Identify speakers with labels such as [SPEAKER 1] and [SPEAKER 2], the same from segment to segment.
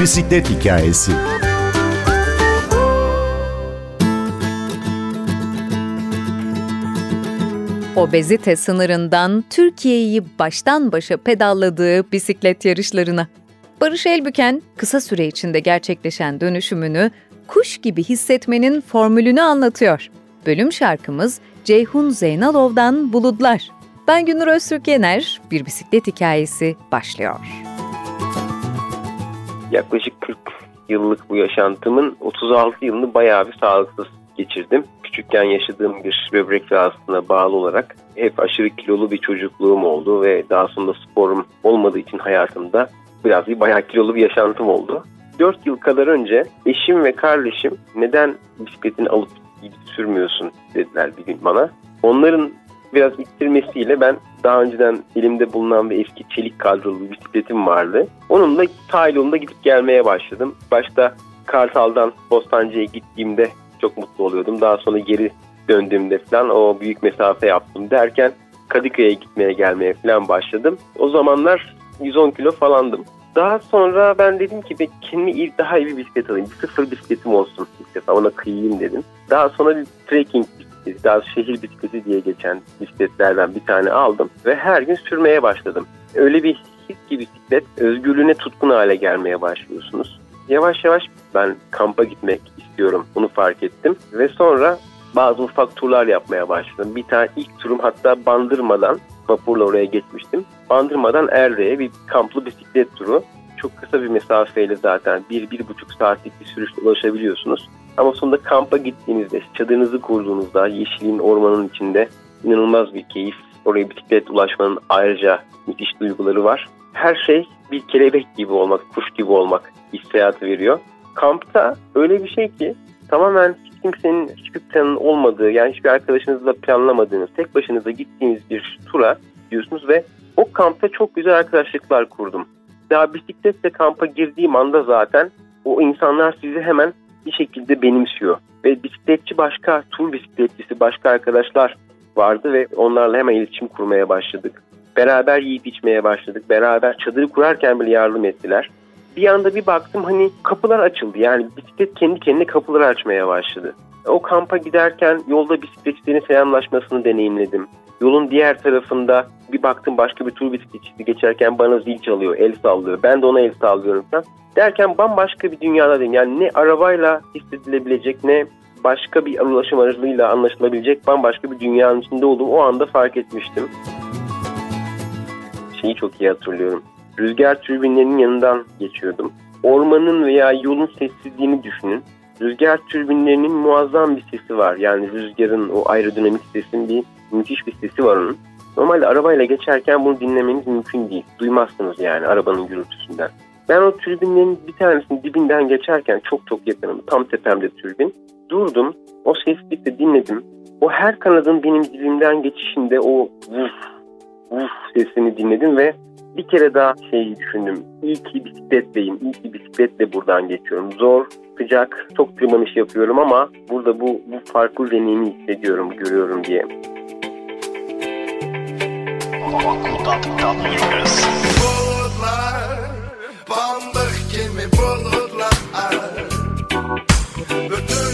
[SPEAKER 1] Bisiklet hikayesi.
[SPEAKER 2] Obezite sınırından Türkiye'yi baştan başa pedalladığı bisiklet yarışlarına. Barış Elbüken kısa süre içinde gerçekleşen dönüşümünü kuş gibi hissetmenin formülünü anlatıyor. Bölüm şarkımız Ceyhun Zeynalov'dan Bulutlar. Ben Günür Öztürk Yener, bir bisiklet hikayesi başlıyor.
[SPEAKER 3] Yaklaşık 40 yıllık bu yaşantımın 36 yılını bayağı bir sağlıksız geçirdim. Küçükken yaşadığım bir böbrek rahatsızlığına bağlı olarak hep aşırı kilolu bir çocukluğum oldu ve daha sonra sporum olmadığı için hayatımda biraz bir bayağı kilolu bir yaşantım oldu. 4 yıl kadar önce eşim ve kardeşim neden bisikletini alıp gidip sürmüyorsun dediler bir gün bana. Onların biraz ittirmesiyle ben daha önceden elimde bulunan bir eski çelik kadrolu bisikletim vardı. Onunla sahil yolunda gidip gelmeye başladım. Başta Kartal'dan Bostancı'ya gittiğimde çok mutlu oluyordum. Daha sonra geri döndüğümde falan o büyük mesafe yaptım derken Kadıköy'e gitmeye gelmeye falan başladım. O zamanlar 110 kilo falandım. Daha sonra ben dedim ki ben kendime daha iyi bir bisiklet alayım. Bir sıfır bisikletim olsun ilk defa ona kıyayım dedim. Daha sonra bir trekking daha şehir bisikleti diye geçen bisikletlerden bir tane aldım. Ve her gün sürmeye başladım. Öyle bir his ki bisiklet özgürlüğüne tutkun hale gelmeye başlıyorsunuz. Yavaş yavaş ben kampa gitmek istiyorum bunu fark ettim. Ve sonra bazı ufak turlar yapmaya başladım. Bir tane ilk turum hatta Bandırma'dan vapurla oraya geçmiştim. Bandırma'dan Erde'ye bir kamplı bisiklet turu. Çok kısa bir mesafeyle zaten bir, bir buçuk saatlik bir sürüşte ulaşabiliyorsunuz. Ama sonunda kampa gittiğinizde, çadırınızı kurduğunuzda yeşilin, ormanın içinde inanılmaz bir keyif. Oraya bisiklet ulaşmanın ayrıca müthiş duyguları var. Her şey bir kelebek gibi olmak, kuş gibi olmak hissiyatı veriyor. Kampta öyle bir şey ki tamamen hiç kimsenin hiçbir planın olmadığı yani hiçbir arkadaşınızla planlamadığınız tek başınıza gittiğiniz bir tura gidiyorsunuz ve o kampta çok güzel arkadaşlıklar kurdum. Daha bisikletle kampa girdiğim anda zaten o insanlar sizi hemen bir şekilde benimsiyor. Ve bisikletçi başka, tur bisikletçisi başka arkadaşlar vardı ve onlarla hemen iletişim kurmaya başladık. Beraber yiyip içmeye başladık. Beraber çadırı kurarken bile yardım ettiler. Bir anda bir baktım hani kapılar açıldı. Yani bisiklet kendi kendine kapıları açmaya başladı. O kampa giderken yolda bisikletçilerin selamlaşmasını deneyimledim. Yolun diğer tarafında bir baktım başka bir tur bisikletçisi geçerken bana zil çalıyor, el sallıyor. Ben de ona el sallıyorum falan. Derken bambaşka bir dünyadayım. Yani ne arabayla hissedilebilecek ne başka bir ulaşım aracılığıyla anlaşılabilecek bambaşka bir dünyanın içinde olduğumu o anda fark etmiştim. Şeyi çok iyi hatırlıyorum. Rüzgar türbinlerinin yanından geçiyordum. Ormanın veya yolun sessizliğini düşünün. Rüzgar türbinlerinin muazzam bir sesi var. Yani rüzgarın o aerodinamik sesin bir müthiş bir sesi var onun. Normalde arabayla geçerken bunu dinlemeniz mümkün değil. Duymazsınız yani arabanın gürültüsünden. Ben o türbinlerin bir tanesinin dibinden geçerken çok çok yakınım. Tam tepemde türbin. Durdum. O seslikle dinledim. O her kanadın benim dibimden geçişinde o vuf vuf sesini dinledim ve bir kere daha şeyi düşündüm. İyi ki bisikletleyim. İyi ki bisikletle buradan geçiyorum. Zor, sıcak, çok tırmanış yapıyorum ama burada bu, bu farklı deneyimi hissediyorum, görüyorum diye.
[SPEAKER 4] Bulutlar, pamuk gibi bulutlar Bütün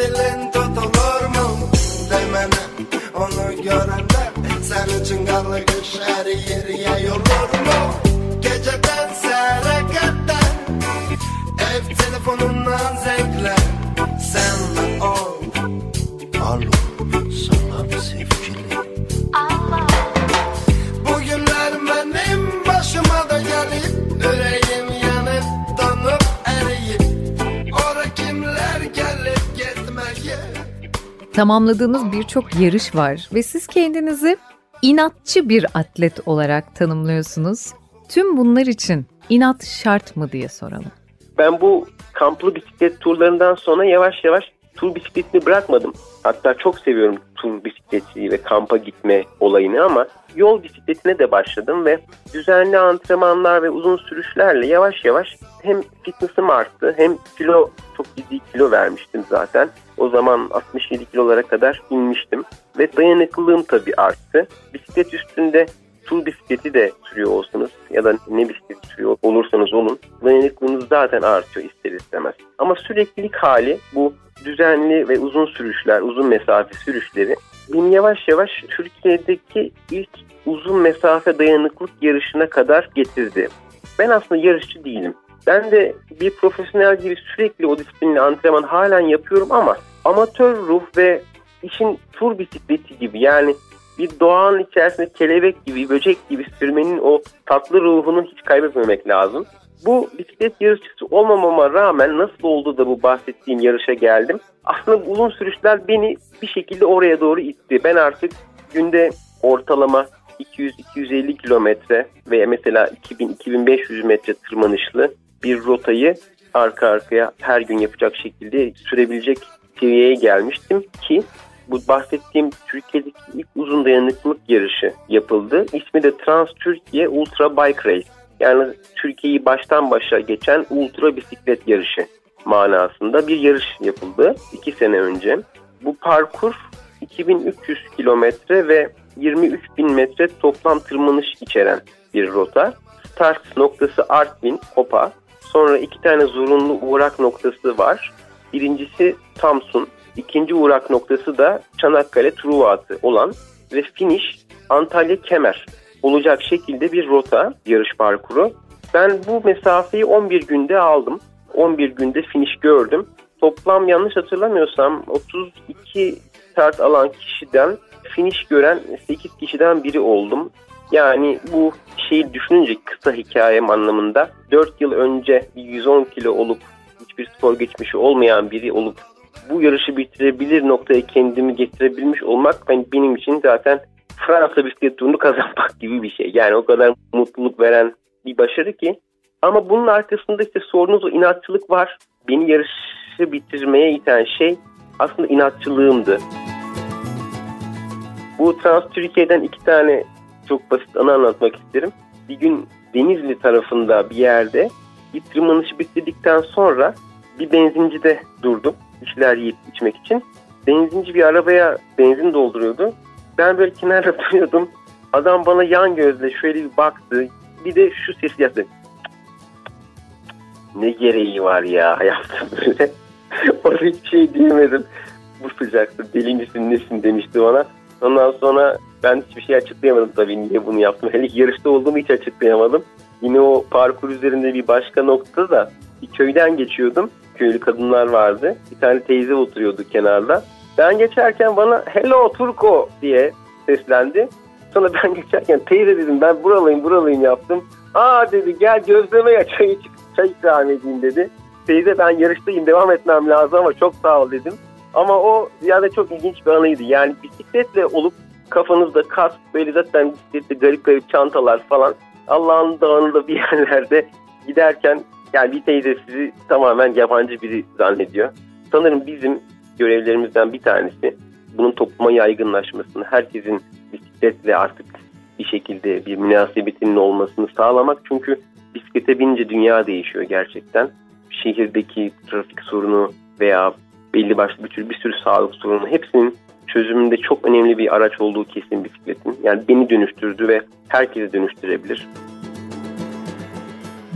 [SPEAKER 4] Dilin tutulur mu demene onu görende Sen için karlı her
[SPEAKER 2] tamamladığınız birçok yarış var ve siz kendinizi inatçı bir atlet olarak tanımlıyorsunuz. Tüm bunlar için inat şart mı diye soralım.
[SPEAKER 3] Ben bu kamplı bisiklet turlarından sonra yavaş yavaş tur bisikletini bırakmadım. Hatta çok seviyorum tur bisikleti ve kampa gitme olayını ama yol bisikletine de başladım ve düzenli antrenmanlar ve uzun sürüşlerle yavaş yavaş hem fitness'ım arttı hem kilo çok ciddi kilo vermiştim zaten. O zaman 67 kilolara kadar inmiştim ve dayanıklılığım tabii arttı. Bisiklet üstünde tur bisikleti de sürüyor olsanız ya da ne bisiklet sürüyor olursanız olun dayanıklılığınız zaten artıyor ister istemez. Ama süreklilik hali bu düzenli ve uzun sürüşler, uzun mesafe sürüşleri beni yavaş yavaş Türkiye'deki ilk uzun mesafe dayanıklık yarışına kadar getirdi. Ben aslında yarışçı değilim. Ben de bir profesyonel gibi sürekli o disiplinle antrenman halen yapıyorum ama amatör ruh ve işin tur bisikleti gibi yani bir doğanın içerisinde kelebek gibi, böcek gibi sürmenin o tatlı ruhunu hiç kaybetmemek lazım. Bu bisiklet yarışçısı olmamama rağmen nasıl oldu da bu bahsettiğim yarışa geldim? Aslında uzun sürüşler beni bir şekilde oraya doğru itti. Ben artık günde ortalama 200-250 kilometre veya mesela 2000-2500 metre tırmanışlı bir rotayı arka arkaya her gün yapacak şekilde sürebilecek seviyeye gelmiştim ki bu bahsettiğim Türkiye'deki ilk uzun dayanıklılık yarışı yapıldı. İsmi de Trans Türkiye Ultra Bike Race. Yani Türkiye'yi baştan başa geçen ultra bisiklet yarışı manasında bir yarış yapıldı iki sene önce. Bu parkur 2300 kilometre ve 23 bin metre toplam tırmanış içeren bir rota. Start noktası Artvin, Kopa. Sonra iki tane zorunlu uğrak noktası var. Birincisi Samsun, ikinci uğrak noktası da Çanakkale Truva Atı olan ve finish Antalya Kemer olacak şekilde bir rota, yarış parkuru. Ben bu mesafeyi 11 günde aldım. 11 günde finish gördüm. Toplam yanlış hatırlamıyorsam 32 start alan kişiden finish gören 8 kişiden biri oldum. Yani bu şeyi düşününce kısa hikayem anlamında 4 yıl önce 110 kilo olup spor geçmişi olmayan biri olup bu yarışı bitirebilir noktaya kendimi getirebilmiş olmak ben, benim için zaten Fransa bisiklet turunu kazanmak gibi bir şey. Yani o kadar mutluluk veren bir başarı ki. Ama bunun arkasında işte sorunuz o inatçılık var. Beni yarışı bitirmeye iten şey aslında inatçılığımdı. Bu Trans Türkiye'den iki tane çok basit anı anlatmak isterim. Bir gün Denizli tarafında bir yerde bir tırmanışı bitirdikten sonra bir benzincide durdum. Bir yiyip içmek için. Benzinci bir arabaya benzin dolduruyordu. Ben böyle kenarda duruyordum. Adam bana yan gözle şöyle bir baktı. Bir de şu ses yaptı. Ne gereği var ya yaptım böyle. Orada hiçbir şey diyemedim. Bu sıcakta deli misin nesin demişti bana. Ondan sonra ben hiçbir şey açıklayamadım tabii niye bunu yaptım. Hele yarışta olduğumu hiç açıklayamadım. Yine o parkur üzerinde bir başka noktada da bir köyden geçiyordum. Köylü kadınlar vardı. Bir tane teyze oturuyordu kenarda. Ben geçerken bana hello Turko diye seslendi. Sonra ben geçerken teyze dedim ben buralıyım buralıyım yaptım. Aa dedi gel gözleme ya çay, çay ikram edeyim dedi. Teyze ben yarıştayım devam etmem lazım ama çok sağ ol dedim. Ama o ziyade çok ilginç bir anıydı. Yani bisikletle olup kafanızda kask böyle zaten bisikletle garip garip çantalar falan. Allah'ın dağında bir yerlerde giderken yani bir teyze sizi tamamen yabancı biri zannediyor. Sanırım bizim görevlerimizden bir tanesi bunun topluma yaygınlaşmasını, herkesin bisikletle artık bir şekilde bir münasebetinin olmasını sağlamak. Çünkü bisiklete binince dünya değişiyor gerçekten. Şehirdeki trafik sorunu veya belli başlı bir, tür, bir sürü sağlık sorunu hepsinin çözümünde çok önemli bir araç olduğu kesin bisikletin. Yani beni dönüştürdü ve herkesi dönüştürebilir.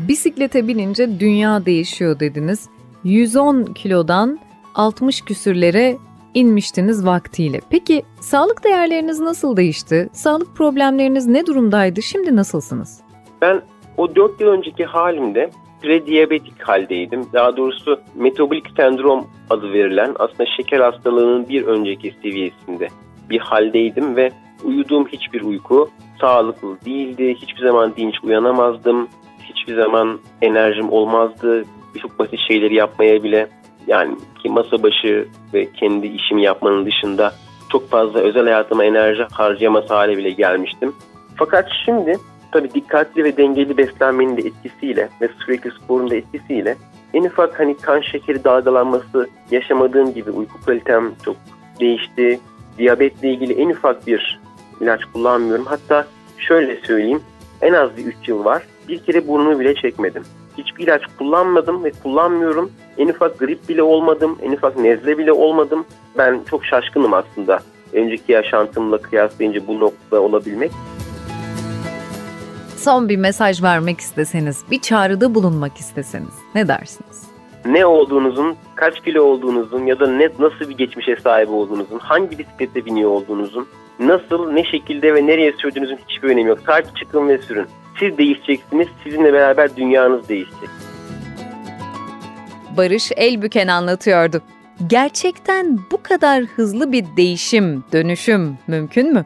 [SPEAKER 2] Bisiklete binince dünya değişiyor dediniz. 110 kilodan 60 küsürlere inmiştiniz vaktiyle. Peki sağlık değerleriniz nasıl değişti? Sağlık problemleriniz ne durumdaydı? Şimdi nasılsınız?
[SPEAKER 3] Ben o 4 yıl önceki halimde prediyabetik haldeydim. Daha doğrusu metabolik sendrom adı verilen aslında şeker hastalığının bir önceki seviyesinde bir haldeydim ve uyuduğum hiçbir uyku sağlıklı değildi. Hiçbir zaman dinç uyanamazdım. Hiçbir zaman enerjim olmazdı. Çok basit şeyleri yapmaya bile yani ki masa başı ve kendi işimi yapmanın dışında çok fazla özel hayatıma enerji harcayamaz hale bile gelmiştim. Fakat şimdi tabii dikkatli ve dengeli beslenmenin de etkisiyle ve sürekli sporun da etkisiyle en ufak hani kan şekeri dalgalanması yaşamadığım gibi uyku kalitem çok değişti. Diyabetle ilgili en ufak bir ilaç kullanmıyorum. Hatta şöyle söyleyeyim en az bir 3 yıl var. Bir kere burnumu bile çekmedim. Hiçbir ilaç kullanmadım ve kullanmıyorum. En ufak grip bile olmadım, en ufak nezle bile olmadım. Ben çok şaşkınım aslında. Önceki yaşantımla kıyaslayınca bu noktada olabilmek.
[SPEAKER 2] Son bir mesaj vermek isteseniz, bir çağrıda bulunmak isteseniz ne dersiniz?
[SPEAKER 3] Ne olduğunuzun, kaç kilo olduğunuzun ya da ne nasıl bir geçmişe sahip olduğunuzun, hangi bisiklete biniyor olduğunuzun, nasıl, ne şekilde ve nereye sürdüğünüzün hiçbir önemi yok. Sadece çıkın ve sürün. Siz değişeceksiniz, sizinle beraber dünyanız değişecek.
[SPEAKER 2] Barış Elbüken anlatıyordu. Gerçekten bu kadar hızlı bir değişim, dönüşüm mümkün mü?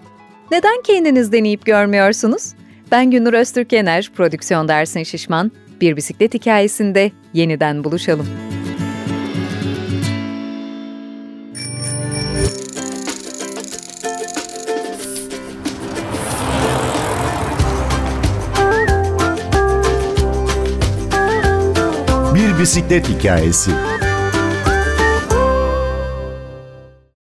[SPEAKER 2] Neden kendiniz deneyip görmüyorsunuz? Ben Günür Öztürkener, prodüksiyon dersin Şişman. Bir bisiklet hikayesinde yeniden buluşalım.
[SPEAKER 1] Bisiklet hikayesi.